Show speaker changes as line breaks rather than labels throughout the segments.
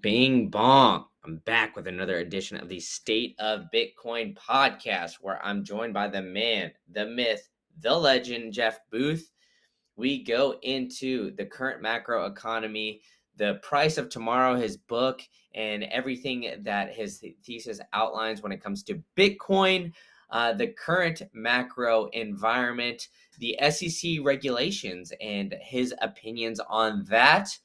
Bing bong. I'm back with another edition of the State of Bitcoin podcast where I'm joined by the man, the myth, the legend, Jeff Booth. We go into the current macro economy, the price of tomorrow, his book, and everything that his thesis outlines when it comes to Bitcoin, uh, the current macro environment, the SEC regulations, and his opinions on that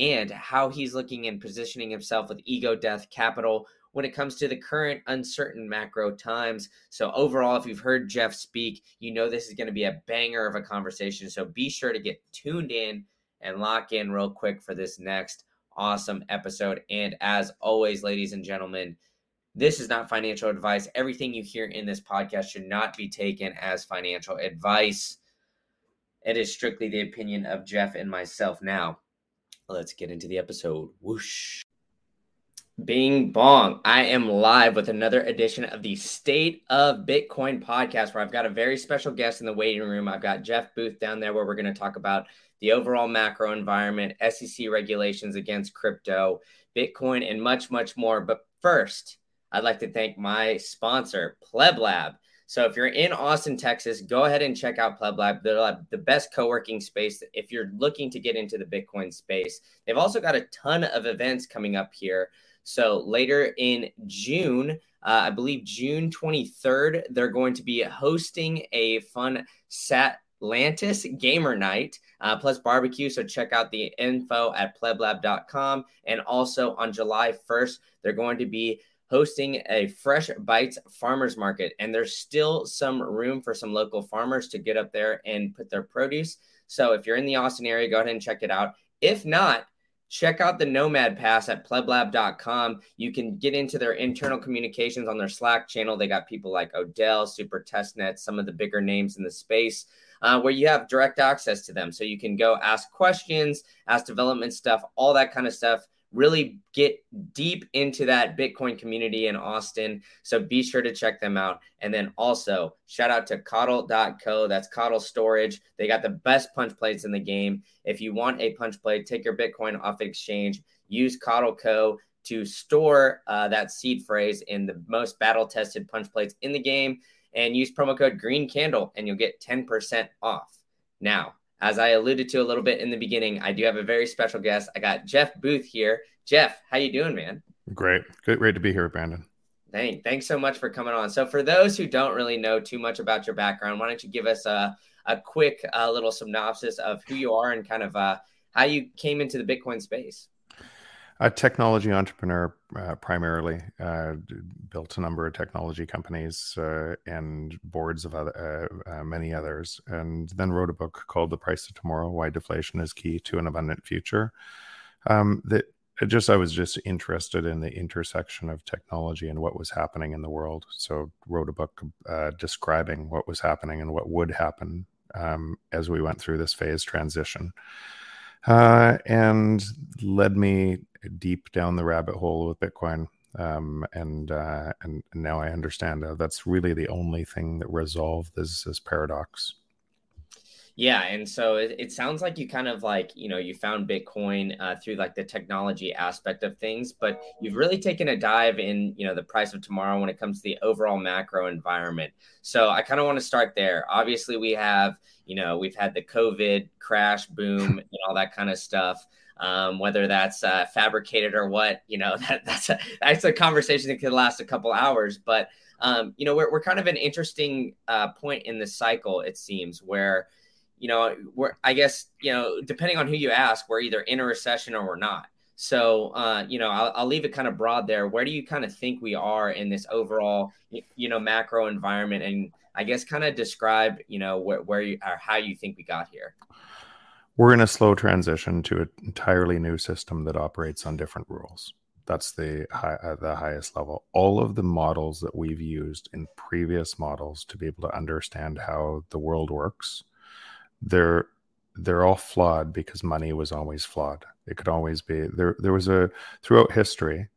and how he's looking and positioning himself with Ego Death Capital when it comes to the current uncertain macro times. So, overall, if you've heard Jeff speak, you know this is going to be a banger of a conversation. So, be sure to get tuned in and lock in real quick for this next awesome episode. And as always, ladies and gentlemen, this is not financial advice. Everything you hear in this podcast should not be taken as financial advice. It is strictly the opinion of Jeff and myself. Now, Let's get into the episode. Whoosh. Bing bong. I am live with another edition of the State of Bitcoin podcast where I've got a very special guest in the waiting room. I've got Jeff Booth down there where we're going to talk about the overall macro environment, SEC regulations against crypto, Bitcoin, and much, much more. But first, I'd like to thank my sponsor, Pleb Lab. So if you're in Austin, Texas, go ahead and check out Pleb Lab. They're the best co-working space if you're looking to get into the Bitcoin space. They've also got a ton of events coming up here. So later in June, uh, I believe June 23rd, they're going to be hosting a fun Satlantis gamer night uh, plus barbecue. So check out the info at pleblab.com. And also on July 1st, they're going to be hosting a Fresh Bites farmers market. And there's still some room for some local farmers to get up there and put their produce. So if you're in the Austin area, go ahead and check it out. If not, check out the Nomad Pass at pleblab.com. You can get into their internal communications on their Slack channel. They got people like Odell, Super Testnet, some of the bigger names in the space. Uh, where you have direct access to them. So you can go ask questions, ask development stuff, all that kind of stuff really get deep into that Bitcoin community in Austin. So be sure to check them out. And then also shout out to codl.co. That's Codl storage. They got the best punch plates in the game. If you want a punch plate, take your Bitcoin off exchange, use Codl Co to store uh, that seed phrase in the most battle tested punch plates in the game and use promo code green candle and you'll get 10% off. Now, as I alluded to a little bit in the beginning, I do have a very special guest. I got Jeff Booth here. Jeff, how you doing, man?
Great. Great to be here, Brandon.
Thank, thanks so much for coming on. So, for those who don't really know too much about your background, why don't you give us a, a quick uh, little synopsis of who you are and kind of uh, how you came into the Bitcoin space?
A technology entrepreneur uh, primarily uh, built a number of technology companies uh, and boards of other uh, uh, many others and then wrote a book called the price of tomorrow why deflation is key to an abundant future. Um, that just i was just interested in the intersection of technology and what was happening in the world. So wrote a book uh, describing what was happening and what would happen um, as we went through this phase transition. Uh, and led me deep down the rabbit hole with Bitcoin. Um, and uh, and now I understand uh, that's really the only thing that resolved this this paradox.
Yeah, and so it, it, sounds like you kind of like you know you found Bitcoin uh, through like the technology aspect of things, but you've really taken a dive in you know the price of tomorrow when it comes to the overall macro environment. So I kind of want to start there. Obviously, we have you know we've had the COVID crash, boom, and all that kind of stuff um, whether that's uh, fabricated or what. You know, that, that's a that's a conversation that could last a couple hours. But um, you know, we're we're kind of an interesting uh, point in the cycle. It seems where you know we're I guess you know depending on who you ask, we're either in a recession or we're not. So, uh, you know, I'll, I'll, leave it kind of broad there. Where do you kind of think we are in this overall, you know, macro environment? And I guess kind of describe, you know, where, where you or how you think we got here
we're in a slow transition to an entirely new system that operates on different rules. That's the high, uh, the highest level. All of the models that we've used in previous models to be able to understand how the world works, they're they're all flawed because money was always flawed. It could always be there. There was a throughout history,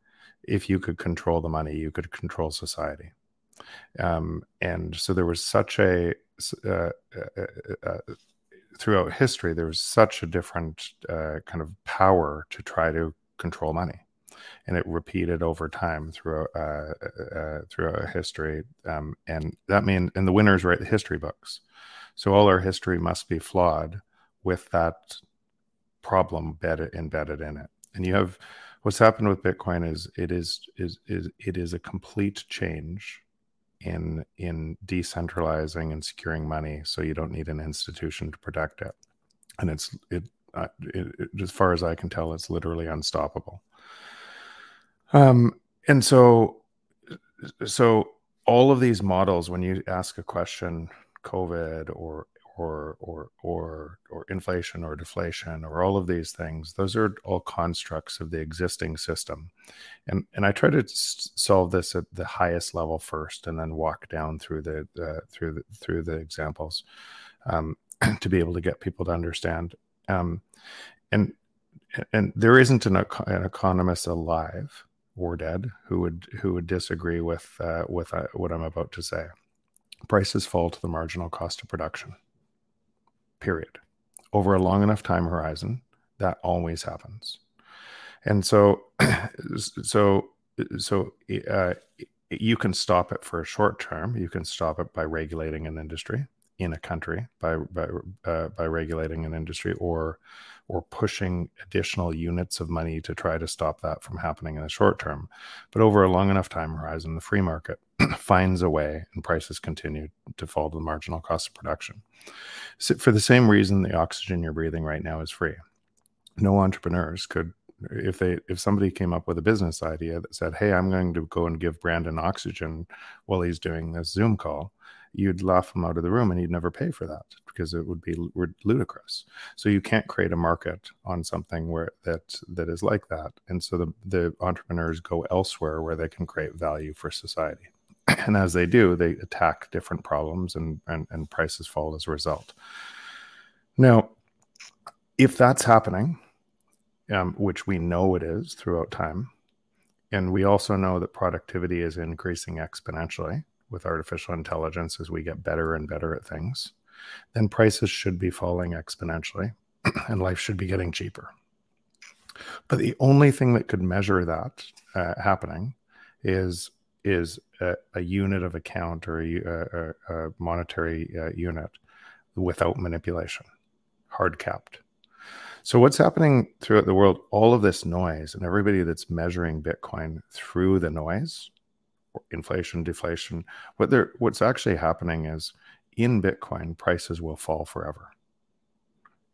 if you could control the money, you could control society. Um, and so there was such a uh, uh, uh, uh throughout history, there was such a different uh, kind of power to try to control money. and it repeated over time through uh, uh, through a history. Um, and that means, and the winners write the history books. So all our history must be flawed with that problem embedded, embedded in it. And you have what's happened with Bitcoin is it is is is it is a complete change in in decentralizing and securing money, so you don't need an institution to protect it. And it's it, uh, it, it as far as I can tell, it's literally unstoppable. Um, and so so all of these models, when you ask a question, COVID or or or or or inflation or deflation or all of these things those are all constructs of the existing system. And and i try to solve this at the highest level first and then walk down through the uh, through the through the examples um, to be able to get people to understand. Um, and and there isn't an, an economist alive or dead who would who would disagree with uh, with uh, what i'm about to say. Prices fall to the marginal cost of production period. Over a long enough time horizon, that always happens. And so, so, so, uh, you can stop it for a short term. You can stop it by regulating an industry in a country by by uh, by regulating an industry or or pushing additional units of money to try to stop that from happening in the short term. But over a long enough time horizon, the free market finds a way and prices continue to fall to the marginal cost of production. So for the same reason, the oxygen you're breathing right now is free. No entrepreneurs could if they if somebody came up with a business idea that said hey i'm going to go and give brandon oxygen while he's doing this zoom call you'd laugh him out of the room and he'd never pay for that because it would be ludicrous. So you can't create a market on something where that that is like that. And so the the entrepreneurs go elsewhere where they can create value for society. And as they do, they attack different problems and and, and prices fall as a result. Now, if that's happening, um, which we know it is throughout time, and we also know that productivity is increasing exponentially with artificial intelligence as we get better and better at things, then prices should be falling exponentially and life should be getting cheaper. But the only thing that could measure that uh, happening is is a, a, unit of account or a, a, a monetary uh, unit without manipulation, hard capped. So, what's happening throughout the world? All of this noise and everybody that's measuring Bitcoin through the noise inflation, deflation. What they're what's actually happening is in Bitcoin, prices will fall forever.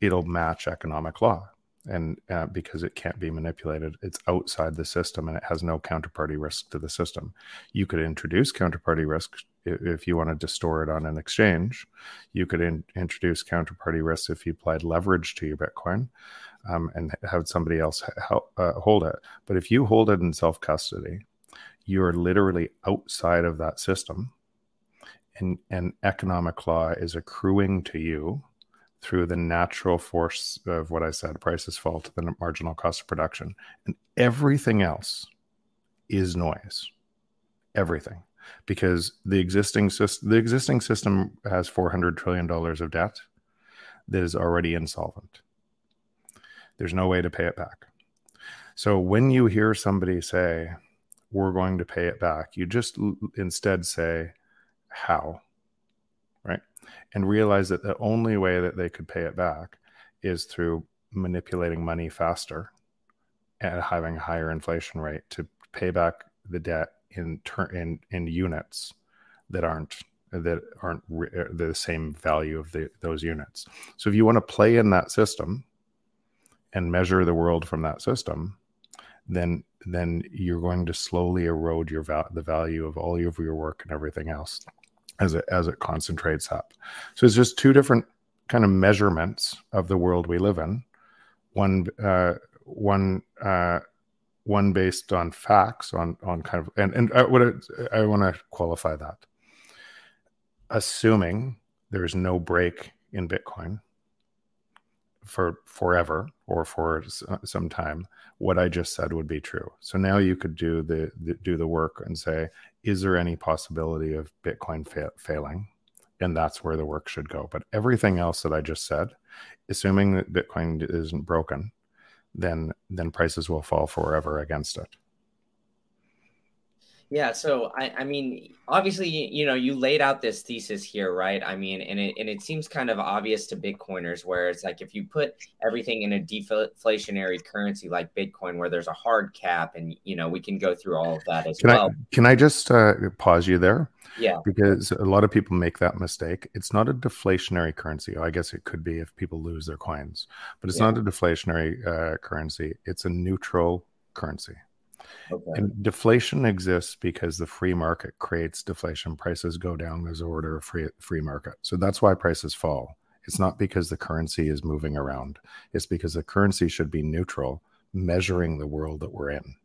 It'll match economic law, and uh, because it can't be manipulated, it's outside the system and it has no counterparty risk to the system. You could introduce counterparty risk if you wanted to store it on an exchange. You could in, introduce counterparty risk if you applied leverage to your Bitcoin. Um, and have somebody else uh, hold it. But if you hold it in self custody, you're literally outside of that system and, and economic law is accruing to you through the natural force of what I said prices fall to the marginal cost of production. And everything else is noise. Everything. Because the existing system the existing system has 400 trillion dollars of debt that is already insolvent. There's no way to pay it back. So when you hear somebody say, we're going to pay it back. You just instead say, how, right? And realize that the only way that they could pay it back is through manipulating money faster and having a higher inflation rate to pay back the debt in turn in, in units that aren't that aren't re- uh, the same value of the, those units. So if you want to play in that system and measure the world from that system, then then you're going to slowly erode your the value of all of your work and everything else as it as it concentrates up. So it's just two different kind of measurements of the world we live in. One uh, one uh, one based on facts on on kind of and and I, what I, I want to qualify that. Assuming there's no break in Bitcoin, for forever or for some time what i just said would be true. So now you could do the, the do the work and say is there any possibility of bitcoin fa- failing? And that's where the work should go. But everything else that i just said assuming that bitcoin isn't broken then then prices will fall forever against it
Yeah, so I, I mean, obviously, you know, you laid out this thesis here, right? I mean, and it and it seems kind of obvious to Bitcoiners, where it's like if you put everything in a deflationary currency like Bitcoin, where there's a hard cap, and you know, we can go through all of that as
can
well.
I, can I just uh, pause you there?
Yeah,
because a lot of people make that mistake. It's not a deflationary currency. I guess it could be if people lose their coins, but it's yeah. not a deflationary uh, currency. It's a neutral currency. Okay. And deflation exists because the free market creates deflation. Prices go down as a order of free free market. So that's why prices fall. It's not because the currency is moving around. It's because the currency should be neutral, measuring the world that we're in.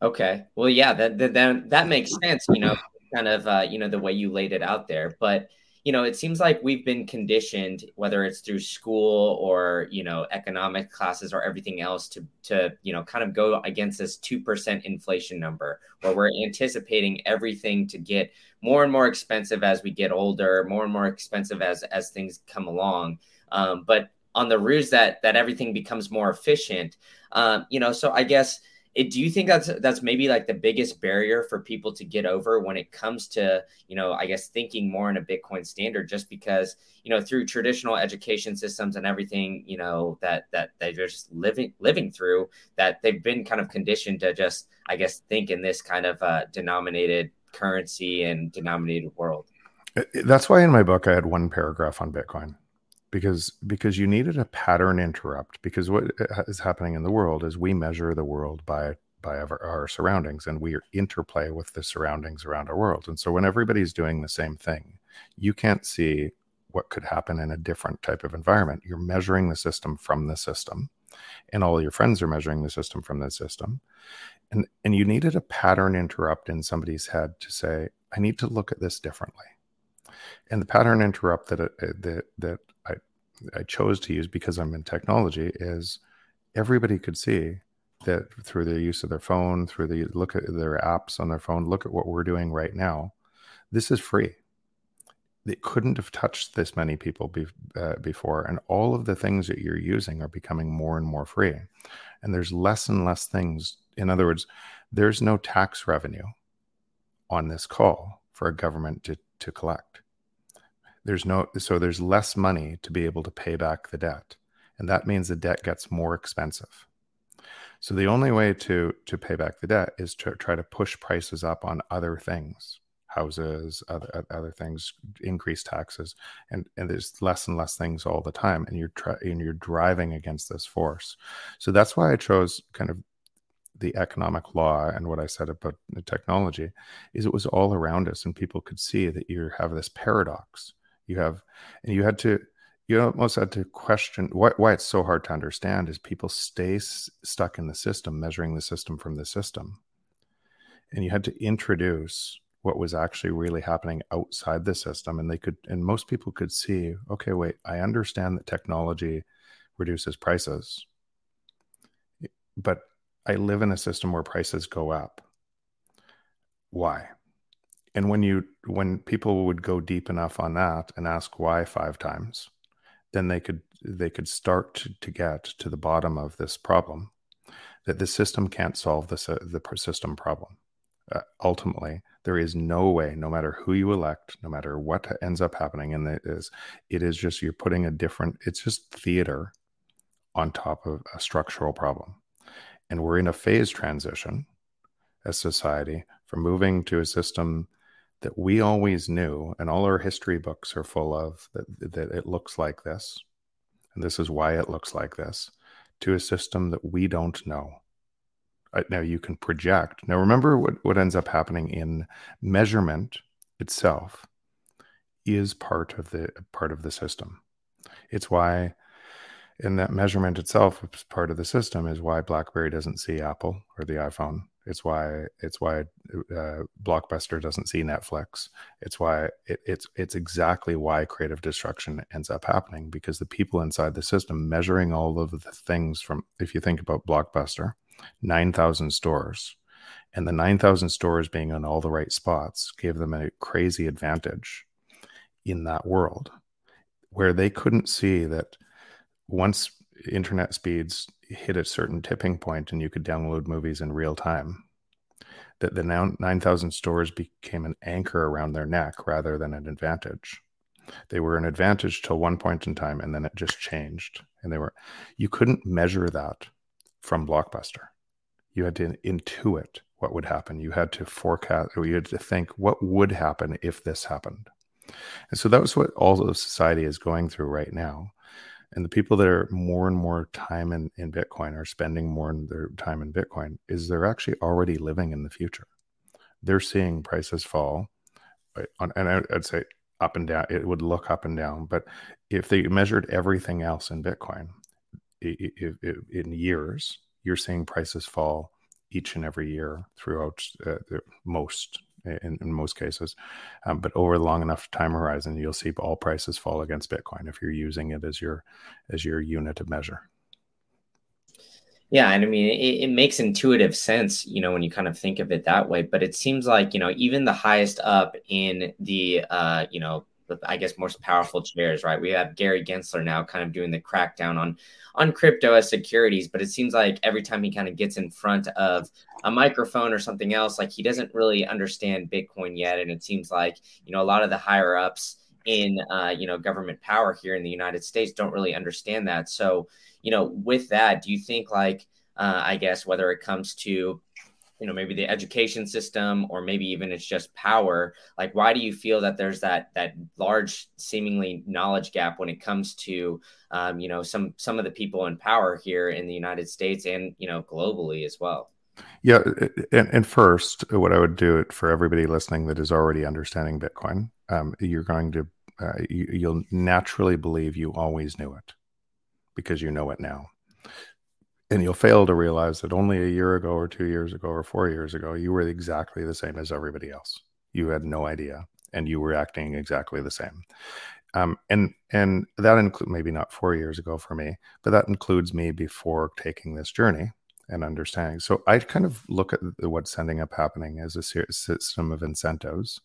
Okay. Well, yeah, that that that makes sense. You know, kind of uh, you know the way you laid it out there, but you know, it seems like we've been conditioned, whether it's through school or you know economic classes or everything else, to to you know kind of go against this two percent inflation number, where we're anticipating everything to get more and more expensive as we get older, more and more expensive as as things come along. Um, but on the ruse that that everything becomes more efficient, um, you know, so I guess it, do you think that's that's maybe like the biggest barrier for people to get over when it comes to you know i guess thinking more in a bitcoin standard just because you know through traditional education systems and everything you know that that they're just living living through that they've been kind of conditioned to just i guess think in this kind of uh, denominated currency and denominated world?
That's why in my book i had one paragraph on bitcoin because because you needed a pattern interrupt because what uh, happening in the world is we measure the world by by our, our, surroundings and we interplay with the surroundings around our world. And so when everybody's doing the same thing you can't see what could happen in a different type of environment. You're measuring the system from the system and all your friends are measuring the system from the system. And and you needed a pattern interrupt in somebody's head to say i need to look at this differently. And the pattern interrupt that uh, that that I chose to use because I'm in technology is everybody could see that through the use of their phone, through the look at their apps on their phone, look at what we're doing right now. This is free. It couldn't have touched this many people be, uh, before, and all of the things that you're using are becoming more and more free. And there's less and less things. In other words, there's no tax revenue on this call for a government to, to collect there's no so there's less money to be able to pay back the debt. And that means the debt gets more expensive. So the only way to to pay back the debt is to try to push prices up on other things houses other other things increase taxes and and there's less and less things all the time and you're try, and you're driving against this force. So that's why i chose kind of the economic law and what I said about the technology is it was all around us and people could see that you have this paradox you have and you had to you almost had to question why, why it's so hard to understand is people stay s- stuck in the system measuring the system from the system. And you had to introduce what was actually really happening outside the system and they could and most people could see okay wait i understand that technology reduces prices. But i live in a system where prices go up. Why and when you when people would go deep enough on that and ask why five times then they could they could start to, get to the bottom of this problem that the system can't solve this uh, the system problem. Uh, ultimately there is no way no matter who you elect no matter what ends up happening and it is it is just you're putting a different it's just theater on top of a structural problem. And we're in a phase transition as society from moving to a system that we always knew, and all our history books are full of that, that it looks like this, and this is why it looks like this, to a system that we don't know. Uh, now you can project. Now remember what, what ends up happening in measurement itself is part of the part of the system. It's why in that measurement itself is part of the system is why BlackBerry doesn't see Apple or the iPhone it's why it's why uh, Blockbuster doesn't see Netflix. It's why it, it's it's exactly why creative destruction ends up happening because the people inside the system measuring all of the things from if you think about Blockbuster, nine thousand stores, and the nine thousand stores being in all the right spots gave them a crazy advantage in that world, where they couldn't see that once internet speeds hit a certain tipping point and you could download movies in real time that the 9,000 stores became an anchor around their neck rather than an advantage. They were an advantage till one point in time, and then it just changed. And they were, you couldn't measure that from Blockbuster. You had to intuit what would happen. You had to forecast, or you had to think what would happen if this happened. And so that was what all of society is going through right now. And the people that are more and more time in, in Bitcoin are spending more in their time in Bitcoin is they're actually already living in the future. They're seeing prices fall. On, and I'd say up and down, it would look up and down. But if they measured everything else in Bitcoin in years, you're seeing prices fall each and every year throughout uh, most in, in most cases. Um, but over a long enough time horizon, you'll see all prices fall against Bitcoin if you're using it as your as your unit of measure.
Yeah, and I mean it, it, makes intuitive sense, you know, when you kind of think of it that way. But it seems like you know even the highest up in the uh, you know I guess most powerful chairs, right? We have Gary Gensler now kind of doing the crackdown on on crypto as securities, but it seems like every time he kind of gets in front of a microphone or something else, like he doesn't really understand Bitcoin yet, and it seems like you know a lot of the higher ups in uh, you know government power here in the United States don't really understand that. So you know, with that, do you think like uh, I guess whether it comes to you know maybe the education system or maybe even it's just power. Like why do you feel that there's that that large seemingly knowledge gap when it comes to um, you know some some of the people in power here in the united states and you know globally as well?
Yeah and, and first what i would do it for everybody listening that is already understanding bitcoin um, you're going to uh, you, you'll naturally believe you always knew it because you know it now and you'll fail to realize that only a year ago or two years ago or four years ago you were exactly the same as everybody else. You had no idea and you were acting exactly the same. Um, and and that include maybe not four years ago for me but that includes me before taking this journey and understanding. So i kind of look at what's ending up happening as a system of incentives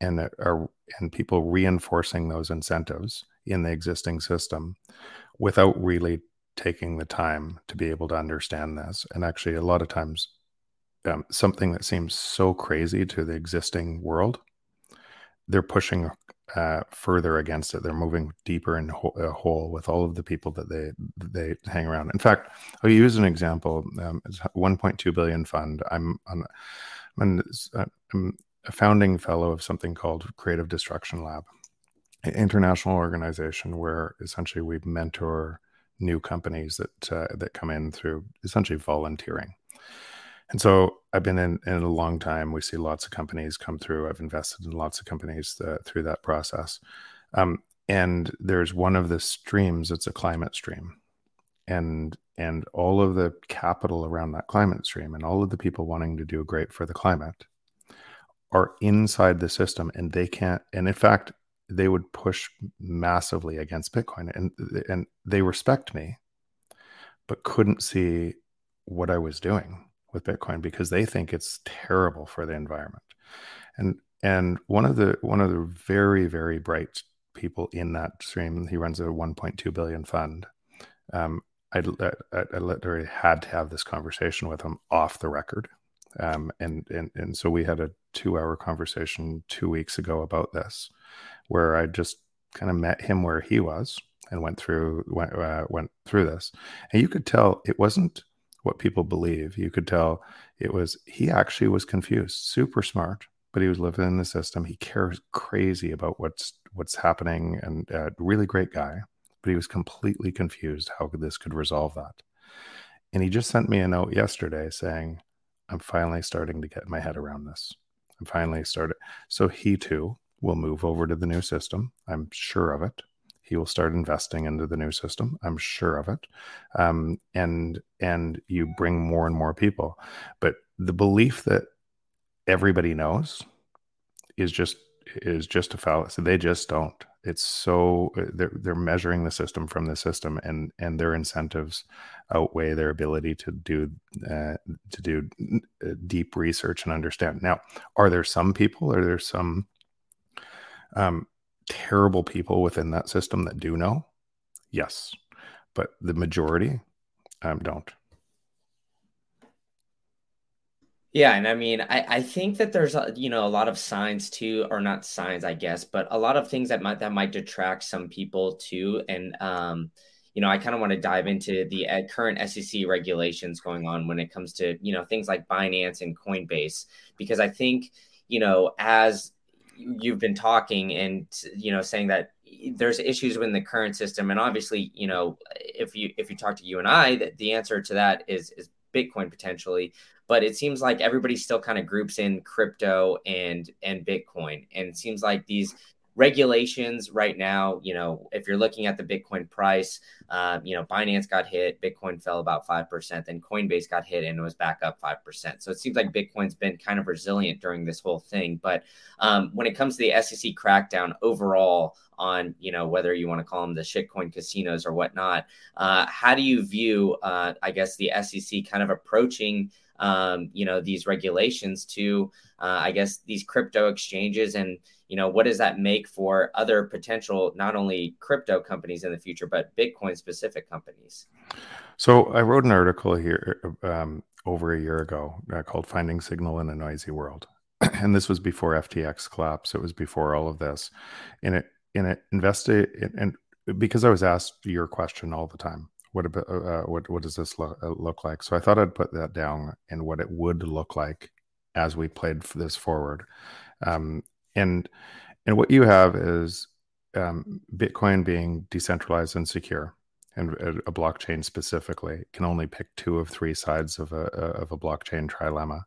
and are and people reinforcing those incentives in the existing system without really taking the time to be able to understand this. And actually, a lot of times, um, something that seems so crazy to the existing world, they're pushing uh, further against it. They're moving deeper in ho- a hole with all of the people that they they hang around. In fact, I'll use an example. Um, it's 1.2 billion fund. I'm on, I'm, uh, I'm a founding fellow of something called Creative Destruction Lab, an international organization where essentially we mentor new companies that uh, that come in through essentially volunteering. And so I've been in, in a long time. We see lots of companies come through. I've invested in lots of companies uh, through that process. Um, and there's one of the streams. It's a climate stream, and and all of the capital around that climate stream, and all of the people wanting to do great for the climate, are inside the system, and they can't. And in fact, they would push massively against Bitcoin, and and they respect me, but couldn't see what I was doing with Bitcoin because they think it's terrible for the environment. And and one of the one of the very very bright people in that stream, he runs a 1.2 billion fund. Um, I, I, I literally had to have this conversation with him off the record. Um, and, and, and so we had a two hour conversation two weeks ago about this where I just kind of met him where he was and went through went uh, went through this, and you could tell it wasn't what people believe. You could tell it was he actually was confused, super smart, but he was living in the system. He cares crazy about what's what's happening, and uh, really great guy, but he was completely confused how this could resolve that. And he just sent me a note yesterday saying, "I'm finally starting to get my head around this. I'm finally started." So he too will move over to the new system. I'm sure of it. He will start investing into the new system. I'm sure of it. Um, and and you bring more and more people, but the belief that everybody knows is just is just a fallacy. They just don't. It's so they're they're measuring the system from the system, and and their incentives outweigh their ability to do uh, to do uh, deep research and understand. Now, are there some people? Are there some um, terrible people within that system that do know, yes, but the majority um, don't.
Yeah, and I mean, I, I think that there's a, you know a lot of signs too, or not signs, I guess, but a lot of things that might that might detract some people too. And um, you know, I kind of want to dive into the uh, current SEC regulations going on when it comes to you know things like Binance and Coinbase, because I think you know as you've been talking and you know saying that there's issues within the current system, and obviously, you know, if you if you talk to you and I, that the answer to that is is Bitcoin potentially but it seems like everybody still kind of groups in crypto and and bitcoin. And it seems like these regulations right now you know if you're looking at the bitcoin price uh, you know binance got hit bitcoin fell about 5% then coinbase got hit and it was back up 5% so it seems like bitcoin's been kind of resilient during this whole thing. But um, when it comes to the sec crackdown overall on you know whether you want to call them the shitcoin casinos or whatnot uh, how do you view uh, i guess the sec kind of approaching um, you know these regulations to uh, i guess these crypto exchanges and you know what does that make for other potential not only crypto companies in the future but bitcoin specific companies?
So i wrote an article here um, over a year ago uh, called finding signal in a noisy world. And this was before ftx collapse it was before all of this. And it in it invested and because i was asked your question all the time what about uh, uh, what what does this look, uh, look like? So I thought I'd put that down and what it would look like as we played this forward. Um, and and what you have is um, Bitcoin being decentralized and secure, and a, a, blockchain specifically can only pick two of three sides of a, of a blockchain trilemma,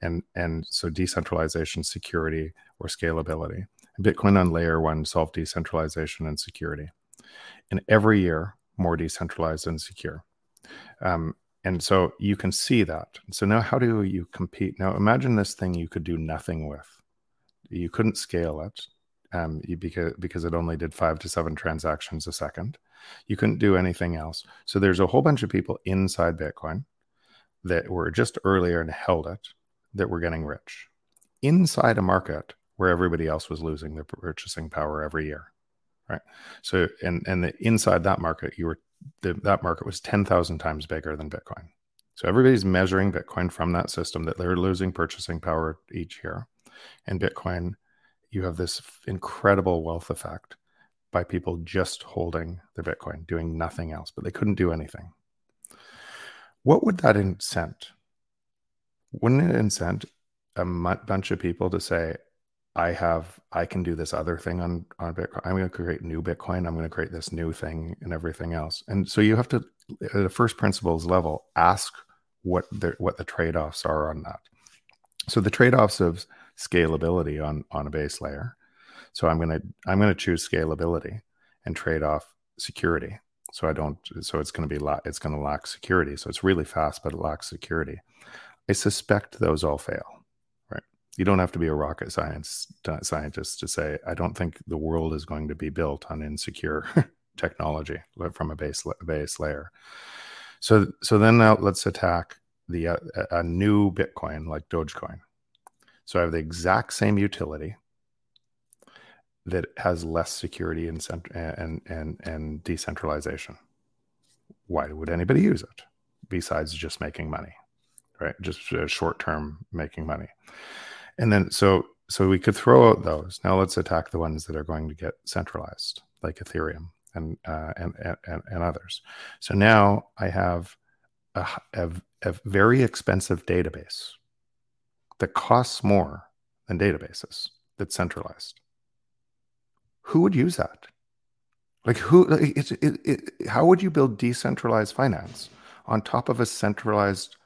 and and so decentralization, security, or scalability. Bitcoin on layer one solved decentralization and security. And every year, more decentralized and secure. Um, and so you can see that. So now, how do you compete? Now, imagine this thing you could do nothing with. You couldn't scale it um, because because it only did five to seven transactions a second. You couldn't do anything else. So there's a whole bunch of people inside Bitcoin that were just earlier and held it that were getting rich inside a market where everybody else was losing their purchasing power every year right? So and and the, inside that market, you were the, that market was ten thousand times bigger than Bitcoin. So everybody's measuring Bitcoin from that system that they're losing purchasing power each year, and Bitcoin, you have this incredible wealth effect by people just holding their Bitcoin, doing nothing else, but they couldn't do anything. What would that incent? Wouldn't it incent a bunch of people to say, I have I can do this other thing on on Bitcoin. I'm going to create new Bitcoin. I'm going to create this new thing and everything else. And so you have to, at the first principles level, ask what the what the trade offs are on that. So the trade offs of scalability on on a base layer. So I'm going to I'm going to choose scalability and trade off security. So I don't. So it's going to be la- it's going to lack security. So it's really fast, but it lacks security. I suspect those all fail you don't have to be a rocket science scientist to say I don't think the world is going to be built on insecure technology from a base base layer. So so then now let's attack the uh, a new Bitcoin like Dogecoin. So I have the exact same utility that has less security and and and and decentralization. Why would anybody use it besides just making money, right? Just uh, short term making money. And then so so we could throw out those. Now let's attack the ones that are going to get centralized, like Ethereum and uh, and, and and others. So now I have a, a, a very expensive database that costs more than databases that's centralized. Who would use that? Like who? It, it, it, how would you build decentralized finance on top of a centralized,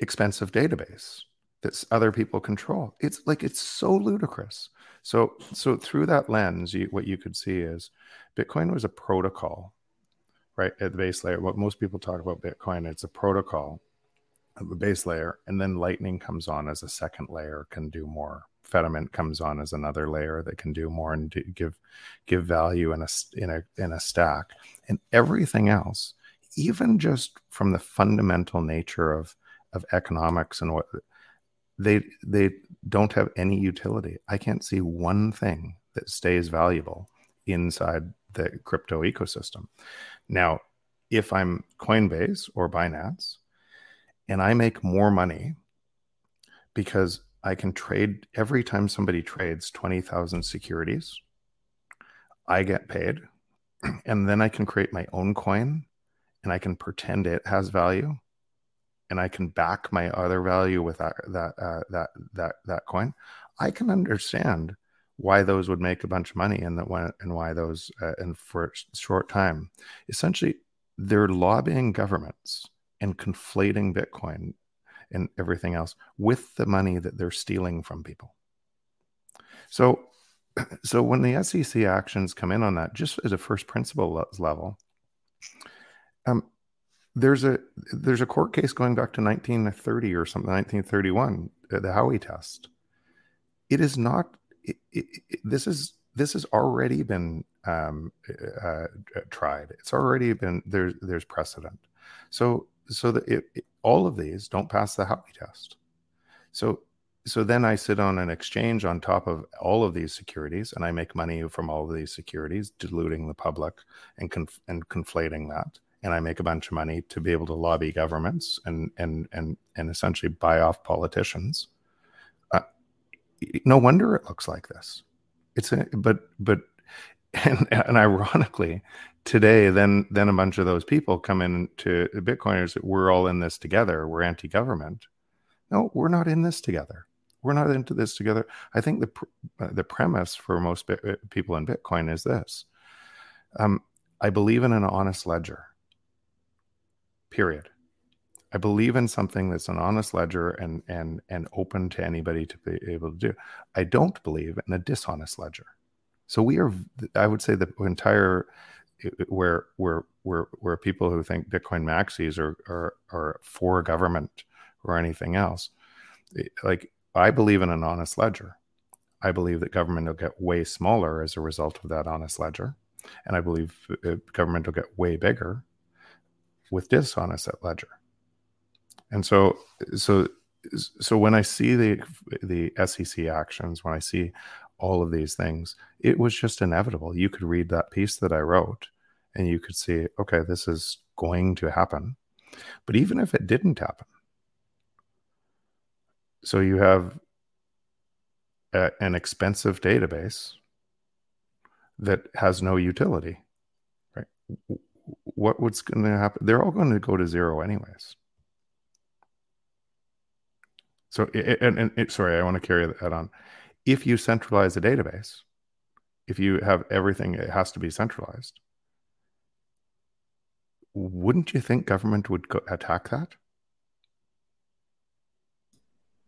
expensive database? That other people control. It's like it's so ludicrous. So so through that lens, you, what you could see is Bitcoin was a protocol, right at the base layer. What most people talk about Bitcoin, it's a protocol of a base layer, and then Lightning comes on as a second layer, can do more. Fedimint comes on as another layer that can do more and do, give give value in a in a in a stack, and everything else, even just from the fundamental nature of of economics and what they they don't have any utility. I can't see one thing that stays valuable inside the crypto ecosystem. Now, if I'm Coinbase or Binance and I make more money because I can trade every time somebody trades 20,000 securities, I get paid. And then I can create my own coin and I can pretend it has value and I can back my other value with that that uh, that that that coin. I can understand why those would make a bunch of money and that when and why those uh, and for a short time essentially they're lobbying governments and conflating bitcoin and everything else with the money that they're stealing from people so so when the sec actions come in on that just as a first principle level um, there's a there's a court case going back to 1930 or something 1931 uh, the howey test it is not it, it, this is this has already been um, uh, uh, tried. It's already been there's there's precedent. So so that all of these don't pass the Howey test. So so then I sit on an exchange on top of all of these securities, and I make money from all of these securities, diluting the public and conf- and conflating that. And I make a bunch of money to be able to lobby governments and and and and essentially buy off politicians no wonder it looks like this. It's a, but but and, and ironically, today then then a bunch of those people come in to Bitcoiners. We're all in this together. We're anti-government. No, we're not in this together. We're not into this together. I think the uh, the premise for most uh, people in Bitcoin is this: um, I believe in an honest ledger. Period. I believe in something that's an honest ledger and and and open to anybody to be able to do. I don't believe in a dishonest ledger. So we are, I would say, the entire where where where where people who think Bitcoin maxis are are are for government or anything else. Like I believe in an honest ledger. I believe that government will get way smaller as a result of that honest ledger, and I believe uh, government will get way bigger with dishonest at ledger. And so, so, so when I see the the SEC actions, when I see all of these things, it was just inevitable. You could read that piece that I wrote, and you could see, okay, this is going to happen. But even if it didn't happen, so you have a, an expensive database that has no utility, right? What what's going to happen? They're all going to go to zero anyways. So, and, and, sorry, I want to carry that on. If you centralize a database, if you have everything, it has to be centralized. Wouldn't you think government would attack that?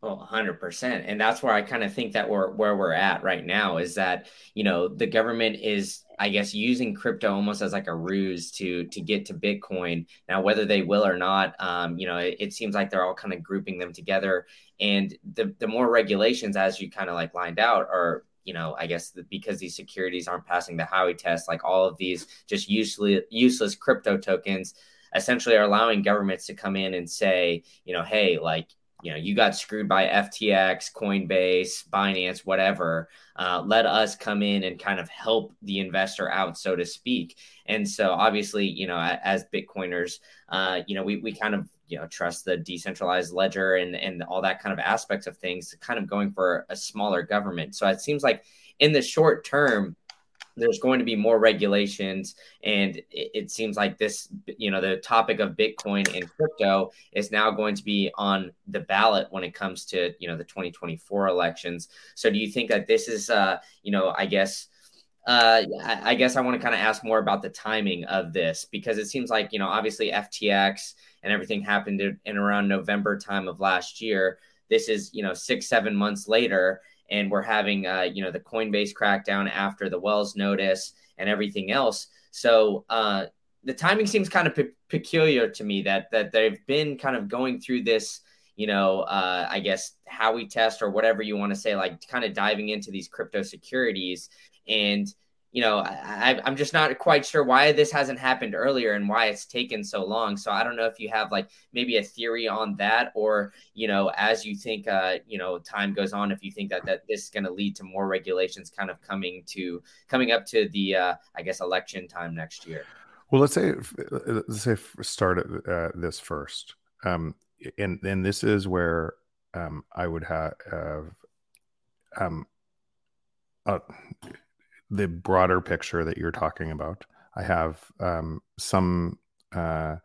Oh, 100%. And that's where I kind of think that we're where we're at right now is that, you know, the government is I guess using crypto almost as like a ruse to to get to Bitcoin. Now, whether they will or not, um, you know, it, it seems like they're all kind of grouping them together. And the the more regulations, as you kind of like lined out, are you know, I guess the, because these securities aren't passing the Howey test, like all of these just useless useless crypto tokens essentially are allowing governments to come in and say, you know, hey, like you know, you got screwed by FTX, Coinbase, Binance, whatever. Uh, let us come in and kind of help the investor out, so to speak. And so, obviously, you know, as Bitcoiners, uh, you know, we, we kind of you know trust the decentralized ledger and and all that kind of aspects of things, kind of going for a smaller government. So it seems like in the short term, there's going to be more regulations and it, it, seems like this you know the topic of bitcoin and crypto is now going to be on the ballot when it comes to you know the 2024 elections so do you think that this is uh you know i guess uh, I guess I want to kind of ask more about the timing of this because it seems like you know obviously FTX and everything happened in, in around November time of last year. This is you know six seven months later, and we're having uh, you know the Coinbase crackdown after the Wells notice and everything else. So uh, the timing seems kind of pe- peculiar to me that that they've been kind of going through this you know, uh, I guess Howey test or whatever you want to say, like kind of diving into these crypto securities. And you know, I, I'm just not quite sure why this hasn't happened earlier and why it's taken so long. So I don't know if you have like maybe a theory on that, or you know, as you think, uh, you know, time goes on, if you think that that this is going to lead to more regulations kind of coming to coming up to the, uh, I guess, election time next year.
Well, let's say let's say start uh, this first, um, and and this is where um, I would have um, uh, the broader picture that you're talking about. I have um, some. Uh,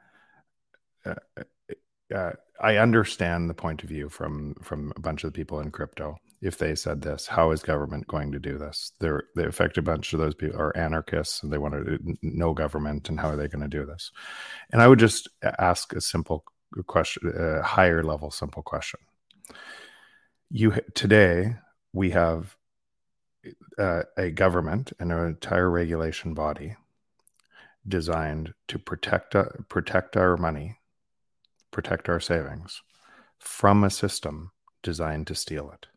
uh, uh, I understand the point of view from from a bunch of people in crypto. If they said this, how is government going to do this? They're they affect a bunch of those people are anarchists and they want to no government and how are they going to do this? And I would just ask a simple question, a higher level simple question. You today we have uh, a government and an entire regulation body designed to protect uh, protect our money, protect our savings from a system designed to steal it.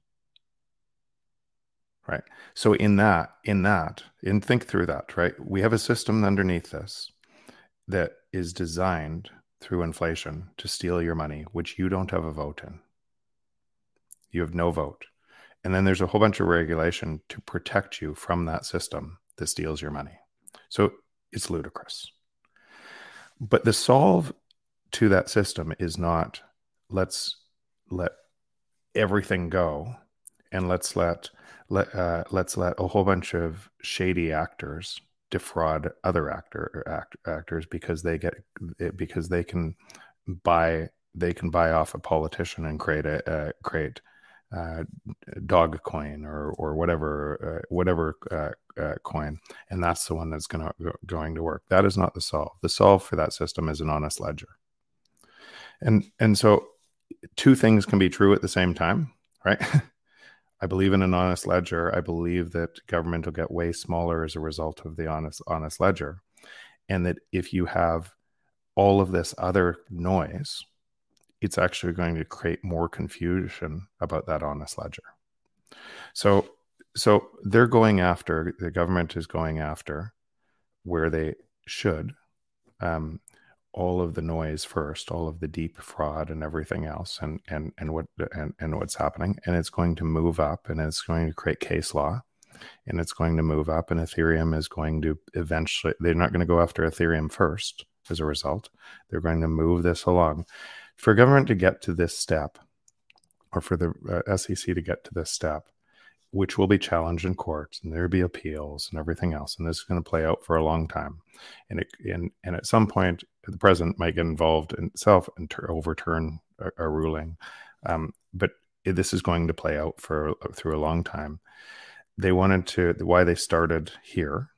Right. So in that, in that, in think through that, right? We have a system underneath this that is designed through inflation to steal your money, which you don't have a vote in. You have no vote. And then there's a whole bunch of regulation to protect you from that system that steals your money. So it's ludicrous. But the solve to that system is not let's let everything go and let's let let uh, let's let a whole bunch of shady actors defraud other actor act, actors because they get because they can buy they can buy off a politician and create a uh, create uh, dog coin or or whatever uh, whatever uh, uh coin, and that's the one that's going to going to work. That is not the solve. The solve for that system is an honest ledger. And and so two things can be true at the same time, right? I believe in an honest ledger. I believe that government will get way smaller as a result of the honest honest ledger, and that if you have all of this other noise it's actually going to create more confusion about that honest ledger. So, so they're going after the government is going after where they should um, all of the noise first, all of the deep fraud and everything else, and and and what and, and what's happening, and it's going to move up, and it's going to create case law, and it's going to move up, and Ethereum is going to eventually. They're not going to go after Ethereum first. As a result, they're going to move this along for government to get to this step, or for the uh, SEC to get to this step, which will be challenged in court, and there'll be appeals and everything else, and this is going to play out for a long time, and it, and and at some point the president might get involved in itself and ter- overturn a, a ruling, um, but this is going to play out for through a long time. They wanted to why they started here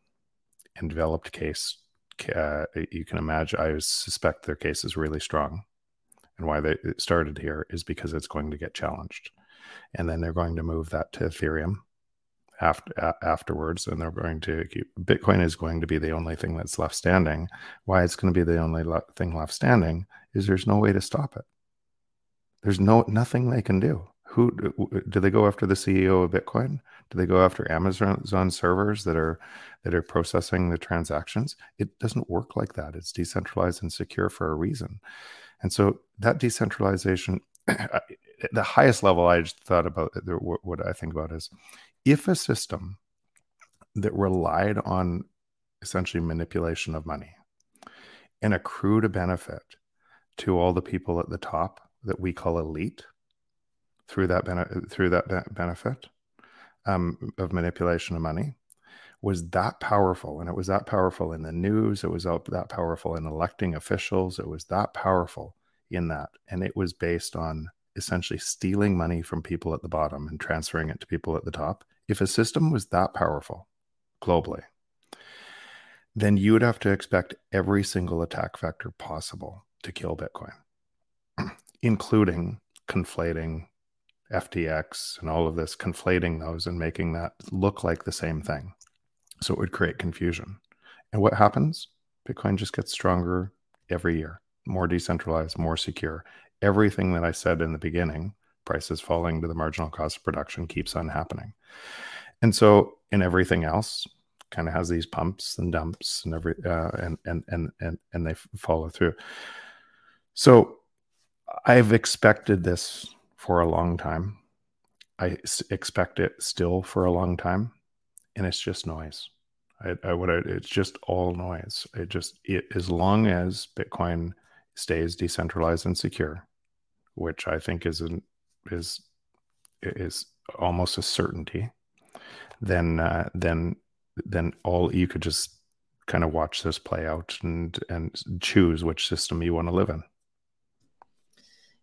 and developed case. Uh, you can imagine. I suspect their case is really strong and why they started here is because it's going to get challenged. And then they're going to move that to ethereum after afterwards and they're going to keep bitcoin is going to be the only thing that's left standing. Why it's going to be the only thing left standing is there's no way to stop it. There's no nothing they can do. Who do they go after the ceo of bitcoin? Do they go after amazon servers that are that are processing the transactions? It doesn't work like that. It's decentralized and secure for a reason and so that decentralization, the highest level I just thought about what I think about is if a system that relied on essentially manipulation of money and accrued a benefit to all the people at the top that we call elite through that bene- through that be- benefit um, of manipulation of money was that powerful and it was that powerful in the news it was that powerful in electing officials it was that powerful in that and it was based on essentially stealing money from people at the bottom and transferring it to people at the top if a system was that powerful globally then you would have to expect every single attack vector possible to kill bitcoin including conflating FTX and all of this, conflating those and making that look like the same thing. So it would create confusion. And what happens? Bitcoin just gets stronger every year, more decentralized, more secure. Everything that I said in the beginning, prices falling to the marginal cost of production, keeps on happening. And so, in everything else, kind of has these pumps and dumps and every uh, and, and and and and they follow through. So, I've expected this for a long time. I expect it still for a long time and it's just noise. I, I would. It's just all noise. It just it, as long as Bitcoin stays decentralized and secure, which I think is an, is is almost a certainty, then uh, then then all you could just kind of watch this play out and and choose which system you want to live in.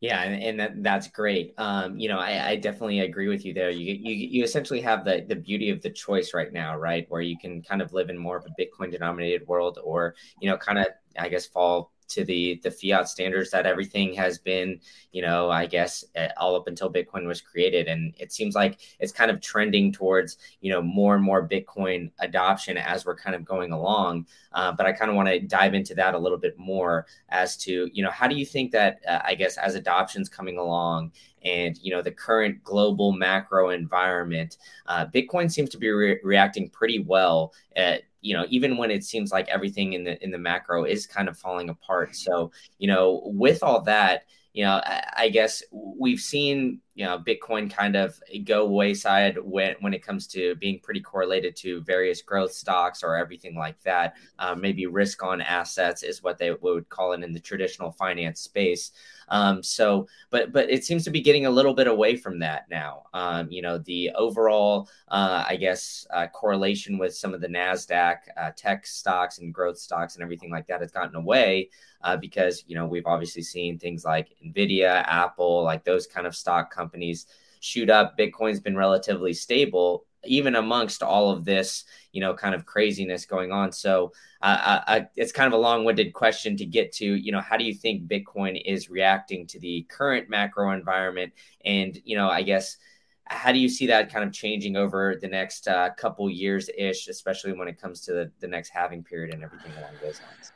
Yeah, and, and that, that's great. Um, you know, I, I, definitely agree with you there. You, you you essentially have the the beauty of the choice right now, right? Where you can kind of live in more of a Bitcoin denominated world, or you know, kind of I guess fall to the the fiat standards that everything has been you know i guess all up until bitcoin was created. And it seems like it's kind of trending towards you know more and more bitcoin adoption as we're kind of going along. Uh, but i kind of want to dive into that a little bit more as to you know how do you think that uh, i guess as adoption's coming along and you know the current global macro environment uh, bitcoin seems to be re- reacting pretty well at you know even when it seems like everything in the in the macro is kind of falling apart. So you know with all that you know I, I guess we've seen you know bitcoin kind of go wayside when when it comes to being pretty correlated to various growth stocks or everything like that. Um, maybe risk on assets is what they would call it in the traditional finance space. Um, so but but it seems to be getting a little bit away from that now. Um, you know the overall uh, i guess uh, correlation with some of the nasdaq uh, tech stocks and growth stocks and everything like that has gotten away uh, because you know we've obviously seen things like nvidia apple like those kind of stock companies companies shoot up. Bitcoin's been relatively stable, even amongst all of this, you know, kind of craziness going on. So uh, I, it's kind of a long-winded question to get to. You know, how do you think Bitcoin is reacting to the current macro environment? And you know, I guess how do you see that kind of changing over the next uh, couple years ish, especially when it comes to the, the next halving period and everything along those lines?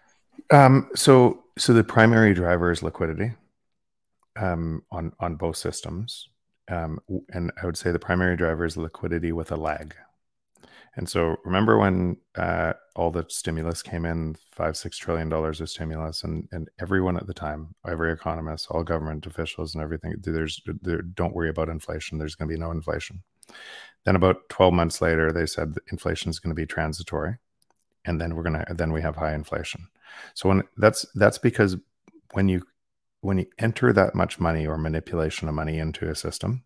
Um, so, so the primary driver is liquidity um, on on both systems, um, and I would say the primary driver is liquidity with a lag. And so, remember when uh, all the stimulus came in, five six trillion dollars of stimulus, and and everyone at the time, every economist, all government officials, and everything, there's there, don't worry about inflation. There's going to be no inflation. Then about twelve months later, they said inflation is going to be transitory, and then we're gonna then we have high inflation. So when that's that's because when you when you enter that much money or manipulation of money into a system,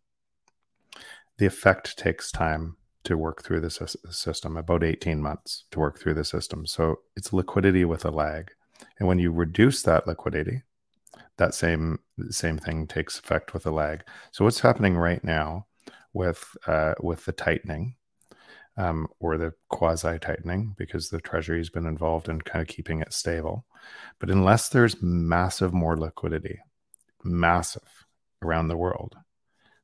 the effect takes time to work through the system, about 18 months to work through the system. So it's liquidity with a lag. And when you reduce that liquidity, that same same thing takes effect with a lag. So what's happening right now with uh, with the tightening um, or the quasi tightening because the Treasury has been involved in kind of keeping it stable. But unless there's massive more liquidity, massive around the world,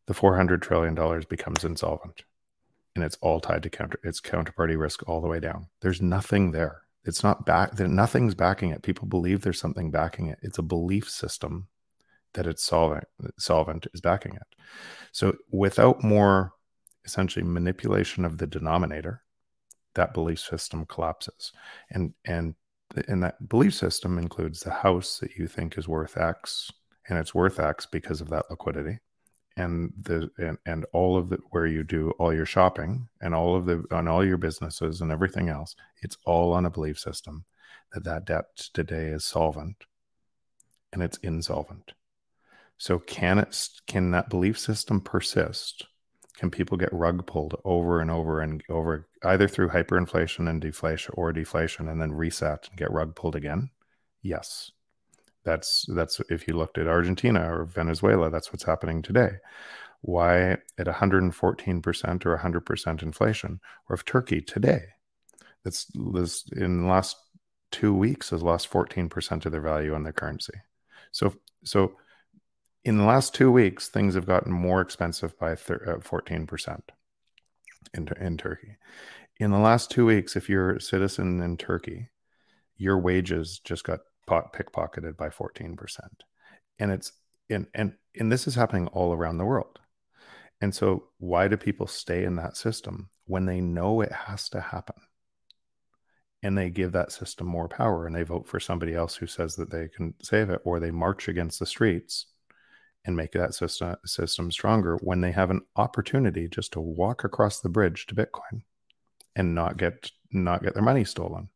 the $400 trillion becomes insolvent and it's all tied to counter it's counterparty risk all the way down. There's nothing there. It's not back nothing's backing it. People believe there's something backing it. It's a belief system that it's solvent solvent is backing it. So without more essentially manipulation of the denominator, that belief system collapses. And and and that belief system includes the house that you think is worth X, and it's worth X because of that liquidity. And the and, and all of the where you do all your shopping and all of the on all your businesses and everything else, it's all on a belief system that that debt today is solvent and it's insolvent. So can it can that belief system persist can people get rug pulled over and over and over either through hyperinflation and deflation or deflation and then reset and get rug pulled again? Yes. That's that's if you looked at argentina or venezuela that's what's happening today. Why at 114% or 100% inflation or if turkey today? That's in the last two weeks has lost 14% of their value on their currency. So so in the last two weeks, things have gotten more expensive by 14% uh, in, in Turkey. In the last two weeks, if you're a citizen in Turkey, your wages just got pickpocketed by 14%. And it's in, and, and this is happening all around the world. And so, why do people stay in that system when they know it has to happen? And they give that system more power and they vote for somebody else who says that they can save it, or they march against the streets and make that system, system stronger when they have an opportunity just to walk across the bridge to Bitcoin and not get not get their money stolen.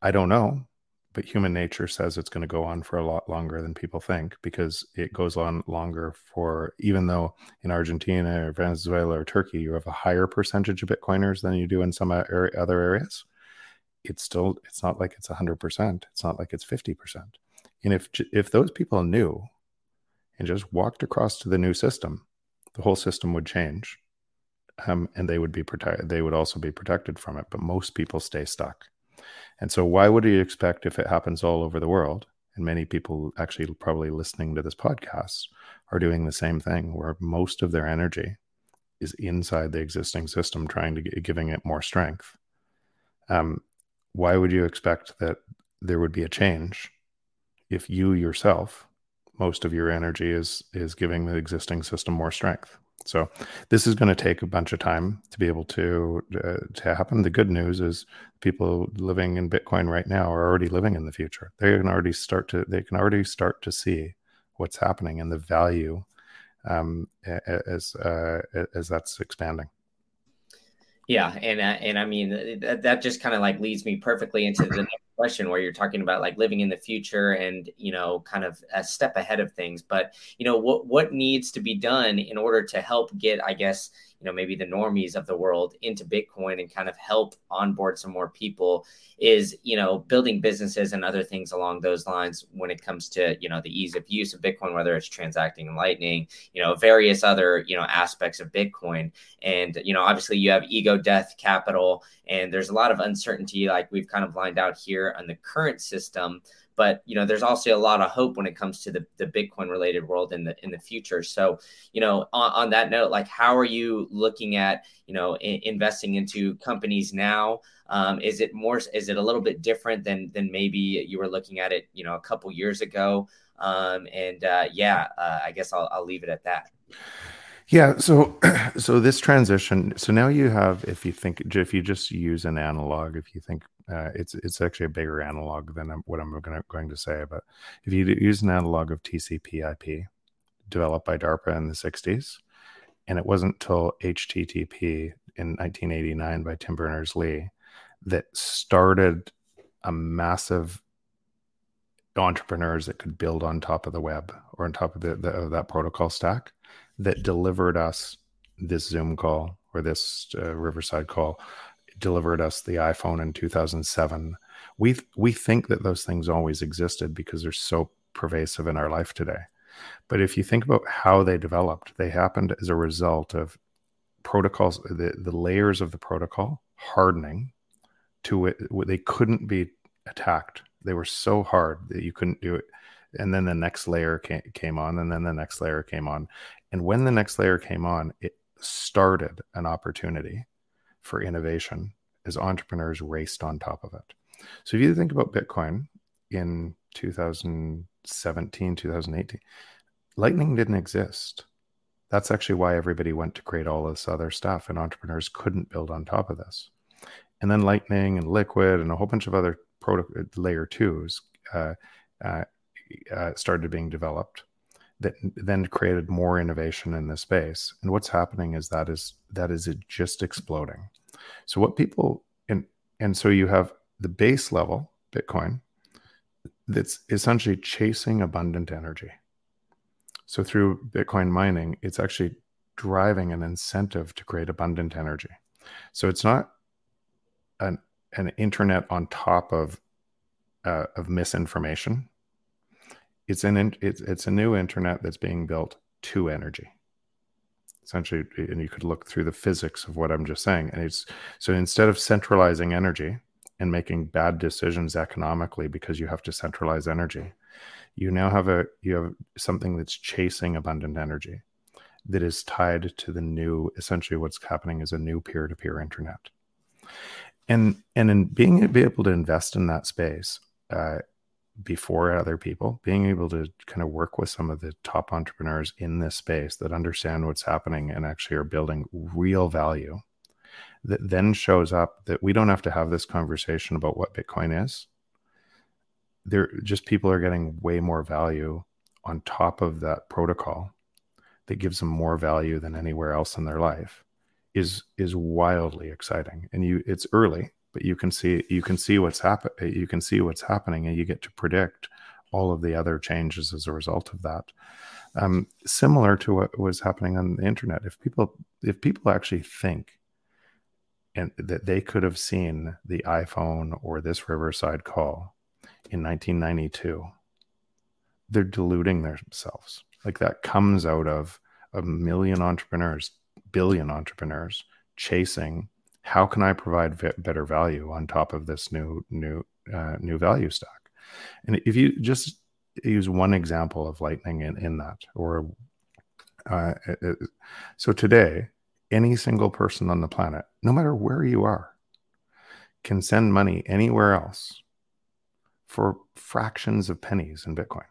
I don't know, but human nature says it's going to go on for a lot longer than people think because it goes on longer for even though in Argentina or Venezuela or Turkey you have a higher percentage of bitcoiners than you do in some other areas it's still it's not like it's 100% it's not like it's 50% and if if those people knew and just walked across to the new system the whole system would change um, and they would be protected they would also be protected from it but most people stay stuck and so, why would you expect if it happens all over the world? And many people actually probably listening to this podcast are doing the same thing, where most of their energy is inside the existing system, trying to get, giving it more strength. Um, why would you expect that there would be a change if you yourself, most of your energy is is giving the existing system more strength? So this is going to take a bunch of time to be able to uh, to happen. The good news is people living in Bitcoin right now are already living in the future. They can already start to they can already start to see what's happening and the value um, as uh, as that's expanding.
Yeah, and uh, and I mean that, that just kind of like leads me perfectly into the next question where you're talking about like living in the future and you know kind of a step ahead of things. But you know what what needs to be done in order to help get I guess you know maybe the normies of the world into bitcoin and kind of help onboard some more people is you know building businesses and other things along those lines when it comes to you know the ease of use of bitcoin whether it's transacting in lightning you know various other you know aspects of bitcoin. And you know obviously you have ego death capital and there's a lot of uncertainty like we've kind of lined out here on the current system but you know there's also a lot of hope when it comes to the, the bitcoin related world in the in the future. So you know on, on that note like how are you looking at you know I- investing into companies now? Um, is it more is it a little bit different than than maybe you were looking at it you know a couple years ago? Um, and uh, yeah uh, i guess I'll, I'll leave it at that
yeah. So, so this transition. So now you have, if you think, if you just use an analog, if you think uh, it's it's actually a bigger analog than what I'm gonna, going to say. But if you use an analog of TCP/IP developed by DARPA in the '60s, and it wasn't until HTTP in 1989 by Tim Berners Lee that started a massive entrepreneurs that could build on top of the web or on top of, the, the, of that protocol stack that delivered us this Zoom call or this uh, Riverside call delivered us the iPhone in 2007. We we think that those things always existed because they're so pervasive in our life today. But if you think about how they developed, they happened as a result of protocols, the, the layers of the protocol hardening to it. They couldn't be attacked. They were so hard that you couldn't do it. And then the next layer came, came on, and then the next layer came on. And when the next layer came on, it started an opportunity for innovation as entrepreneurs raced on top of it. So if you think about Bitcoin in 2017, 2018, Lightning didn't exist. That's actually why everybody went to create all this other stuff, and entrepreneurs couldn't build on top of this. And then Lightning and Liquid and a whole bunch of other proto- layer twos uh, uh, uh, started being developed that then created more innovation in this space. And what's happening is that is that is it just exploding. So what people and and so you have the base level Bitcoin that's essentially chasing abundant energy. So through Bitcoin mining, it's actually driving an incentive to create abundant energy. So it's not an an internet on top of uh, of misinformation. It's an it's it's a new internet that's being built to energy. Essentially and you could look through the physics of what i'm just saying and it's so instead of centralizing energy and making bad decisions economically because you have to centralize energy you now have a you have something that's chasing abundant energy that is tied to the new essentially what's happening is a new peer-to-peer internet and and in being be able to invest in that space uh, before other people, being able to kind of work with some of the top entrepreneurs in this space that understand what's happening and actually are building real value that then shows up that we don't have to have this conversation about what Bitcoin is. There just people are getting way more value on top of that protocol that gives them more value than anywhere else in their life is is wildly exciting. And you it's early but you can see you can see what's happen you can see what's happening and you get to predict all of the other changes as a result of that um, similar to what was happening on the internet if people if people actually think and that they could have seen the iphone or this riverside call in 1992 they're deluding themselves like that comes out of a million entrepreneurs billion entrepreneurs chasing how can I provide v- better value on top of this new new uh, new value stack? And if you just use one example of Lightning in, in that, or uh, it, so today, any single person on the planet, no matter where you are, can send money anywhere else for fractions of pennies in Bitcoin,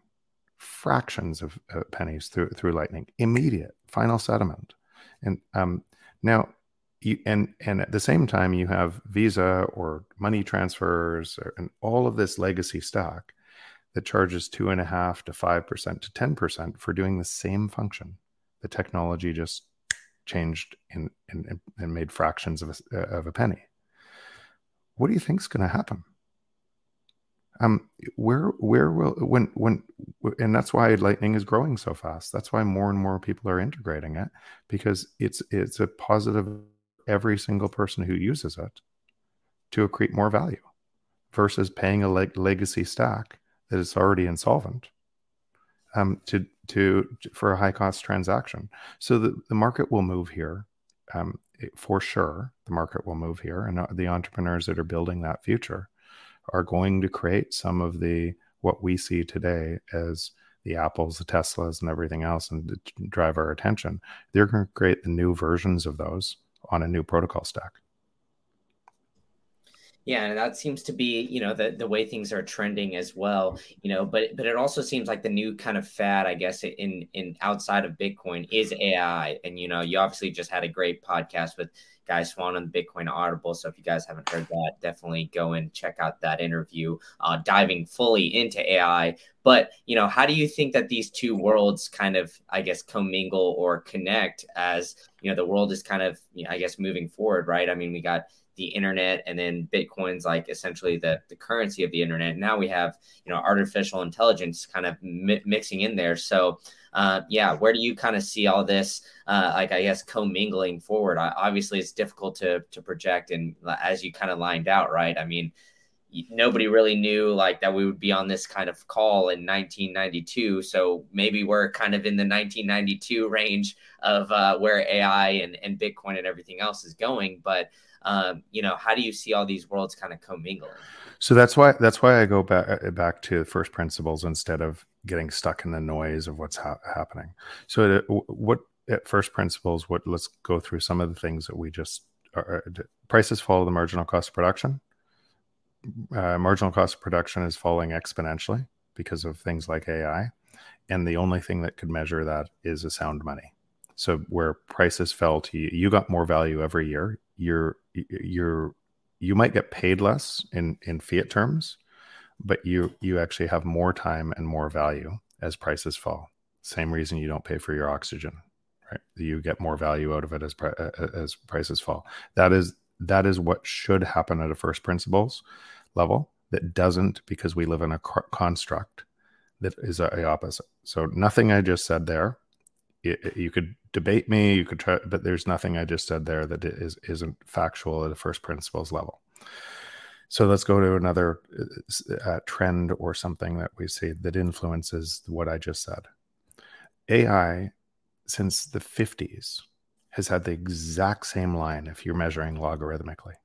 fractions of uh, pennies through through Lightning, immediate final settlement. And um, now you, and and at the same time you have visa or money transfers or, and all of this legacy stock that charges two and a half to five percent to ten percent for doing the same function. The technology just changed and and, and made fractions of a, of a penny. What do you think is going to happen um where where will when when and that's why lightning is growing so fast that's why more and more people are integrating it because it's it's a positive every single person who uses it to accrete more value versus paying a leg- legacy stack that is already insolvent um, to, to, to for a high cost transaction. So the, the market will move here um, for sure. The market will move here, and uh, the entrepreneurs that are building that future are going to create some of the what we see today as the Apples, the Teslas, and everything else, and drive our attention. They're going to create the new versions of those on a new protocol stack.
Yeah, and that seems to be, you know, the the way things are trending as well, you know, but but it also seems like the new kind of fad, I guess, in in outside of Bitcoin is AI. And you know, you obviously just had a great podcast with Guy Swan on the Bitcoin Audible. So if you guys haven't heard that, definitely go and check out that interview, uh, diving fully into AI. But you know, how do you think that these two worlds kind of, I guess, commingle or connect as you know the world is kind of, you know, I guess, moving forward, right? I mean, we got the internet and then bitcoin's like essentially the, the currency of the internet now we have you know artificial intelligence kind of mi- mixing in there so uh, yeah where do you kind of see all this uh, like i guess commingling forward I, obviously it's difficult to to project and as you kind of lined out right i mean nobody really knew like that we would be on this kind of call in 1992 so maybe we're kind of in the 1992 range of uh, where ai and, and bitcoin and everything else is going but um, you know, how do you see all these worlds kind of commingling?
So that's why that's why I go back uh, back to first principles instead of getting stuck in the noise of what's ha- happening. So uh, what at first principles, what let's go through some of the things that we just are, prices follow the marginal cost of production. Uh, marginal cost of production is falling exponentially because of things like AI, and the only thing that could measure that is a sound money. So where prices fell to you, you got more value every year. You're you're you might get paid less in in fiat terms, but you you actually have more time and more value as prices fall. Same reason you don't pay for your oxygen, right? You get more value out of it as as prices fall. That is that is what should happen at a first principles level. That doesn't because we live in a construct that is a opposite. So nothing I just said there. It, you could debate me you could try but there's nothing i just said there that is isn't factual at a first principles level. So let's go to another uh, uh trend or something that we see that influences what i just said. Ai since the 50s has had the exact same line if you're measuring logarithmically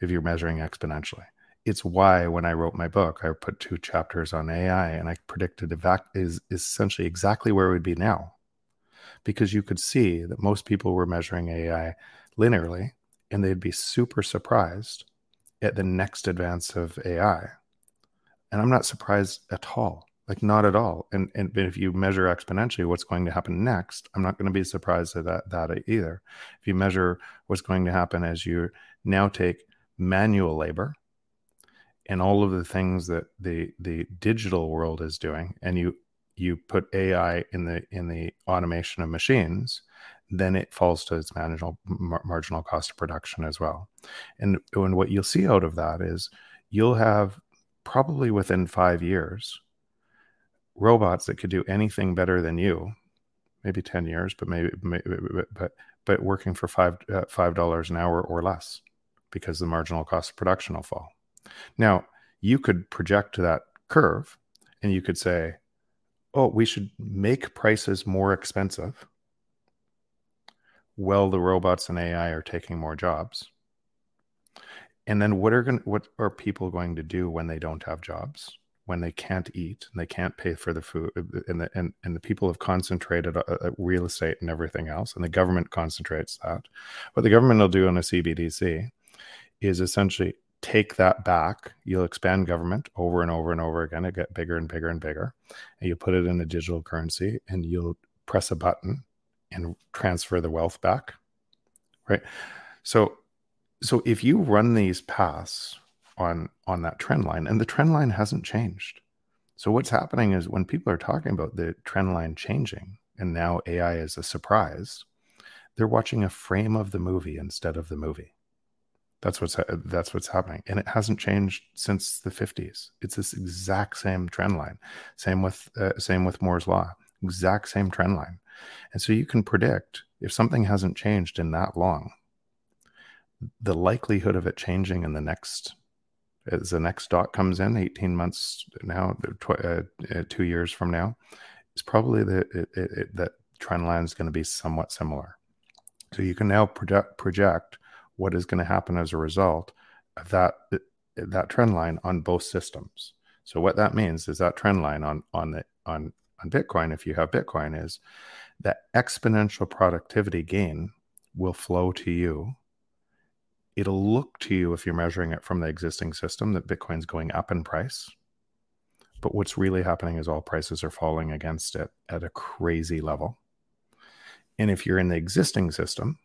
if you're measuring exponentially. It's why when i wrote my book i put two chapters on ai and i predicted evac- is, is essentially exactly where we'd be now because you could see that most people were measuring AI linearly and they'd be super surprised at the next advance of AI. And I'm not surprised at all, like not at all. And, and if you measure exponentially what's going to happen next, I'm not going to be surprised at that, that either. If you measure what's going to happen as you now take manual labor and all of the things that the the digital world is doing and you you put AI in the in the automation of machines, then it falls to its marginal marginal cost of production as well. And, and what you'll see out of that is you'll have probably within five years robots that could do anything better than you maybe 10 years but maybe, maybe but but working for five uh, five dollars an hour or less because the marginal cost of production will fall now you could project that curve and you could say oh we should make prices more expensive well the robots and ai are taking more jobs. And then what are going what are people going to do when they don't have jobs? When they can't eat and they can't pay for the food uh, uh, and the and, and the people have concentrated uh, uh, real estate and everything else and the government concentrates that. What the government will do on a cbdc is essentially take that back you'll expand government over and over and over again. It get bigger and bigger and bigger. And you put it in a digital currency and you'll press a button and transfer the wealth back right? So so if you run these paths on on that trend line and the trend line hasn't changed. So what's happening is when people are talking about the trend line changing and now ai is a surprise they're watching a frame of the movie instead of the movie that's what's that's what's happening. And it hasn't changed since the 50s it's this exact same trend line. Same with uh, same with moore's law. Exact same trend line. And so you can predict if something hasn't changed in that long the likelihood of it changing in the next as the next dot comes in 18 months now tw- uh, uh, two years from now is probably the it, it, that trend line is going to be somewhat similar. So you can now project project what is going to happen as a result of that that trend line on both systems so what that means is that trend line on on the on on bitcoin if you have bitcoin is that exponential productivity gain will flow to you it'll look to you if you're measuring it from the existing system that Bitcoin's going up in price. But what's really happening is all prices are falling against it at a crazy level. And if you're in the existing system,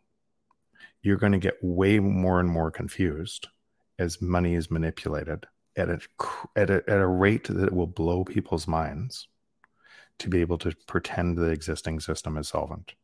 you're going to get way more and more confused as money is manipulated at a, at a, at a rate that will blow people's minds to be able to pretend the existing system is solvent.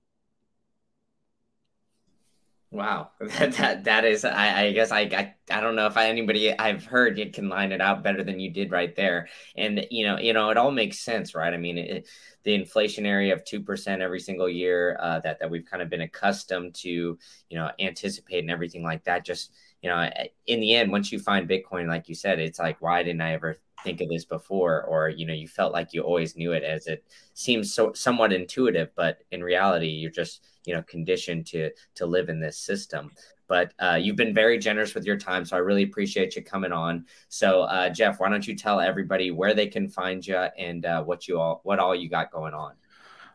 Wow, that that, that is. I, I guess I, I I don't know if anybody I've heard it can line it out better than you did right there. And you know, you know, it all makes sense, right? I mean, it, the inflationary of two percent every single year uh, that that we've kind of been accustomed to, you know, anticipate and everything like that. Just you know, in the end, once you find Bitcoin, like you said, it's like, why didn't I ever think of this before? Or you know, you felt like you always knew it, as it seems so somewhat intuitive, but in reality, you're just you know conditioned to to live in this system. But uh, you've been very generous with your time so i really appreciate you coming on. So uh, jeff why don't you tell everybody where they can find you and uh, what you all what all you got going on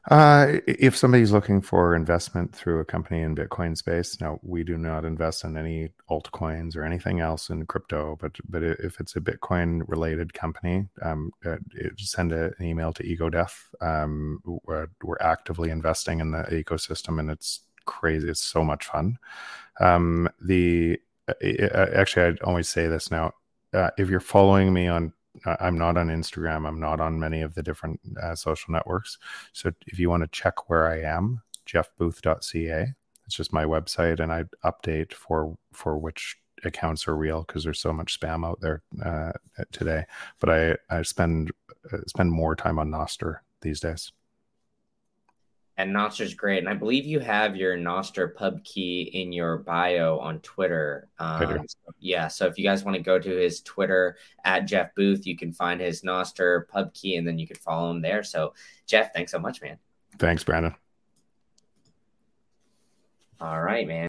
uh, if somebody's looking for investment through a company in Bitcoin space, now we do not invest in any altcoins or anything else in crypto. But but if it's a Bitcoin related company, um, uh, send a, an email to EgoDeath. Um, we're, we're, actively investing in the ecosystem, and it's crazy. It's so much fun. Um, the uh, actually, I always say this now. Uh, if you're following me on I'm not on Instagram. I'm not on many of the different uh, social networks. So if you want to check where I am, jeffbooth.ca. It's just my website, and I update for for which accounts are real because there's so much spam out there uh, today. But I I spend uh, spend more time on Nostr these days
and Nostr's great. And I believe you have your Nostr pub key in your bio on Twitter. Um, so, yeah. So if you guys want to go to his Twitter at Jeff Booth, you can find his Nostr pub key and then you can follow him there. So, Jeff, thanks so much, man.
Thanks, Brandon.
All right, man.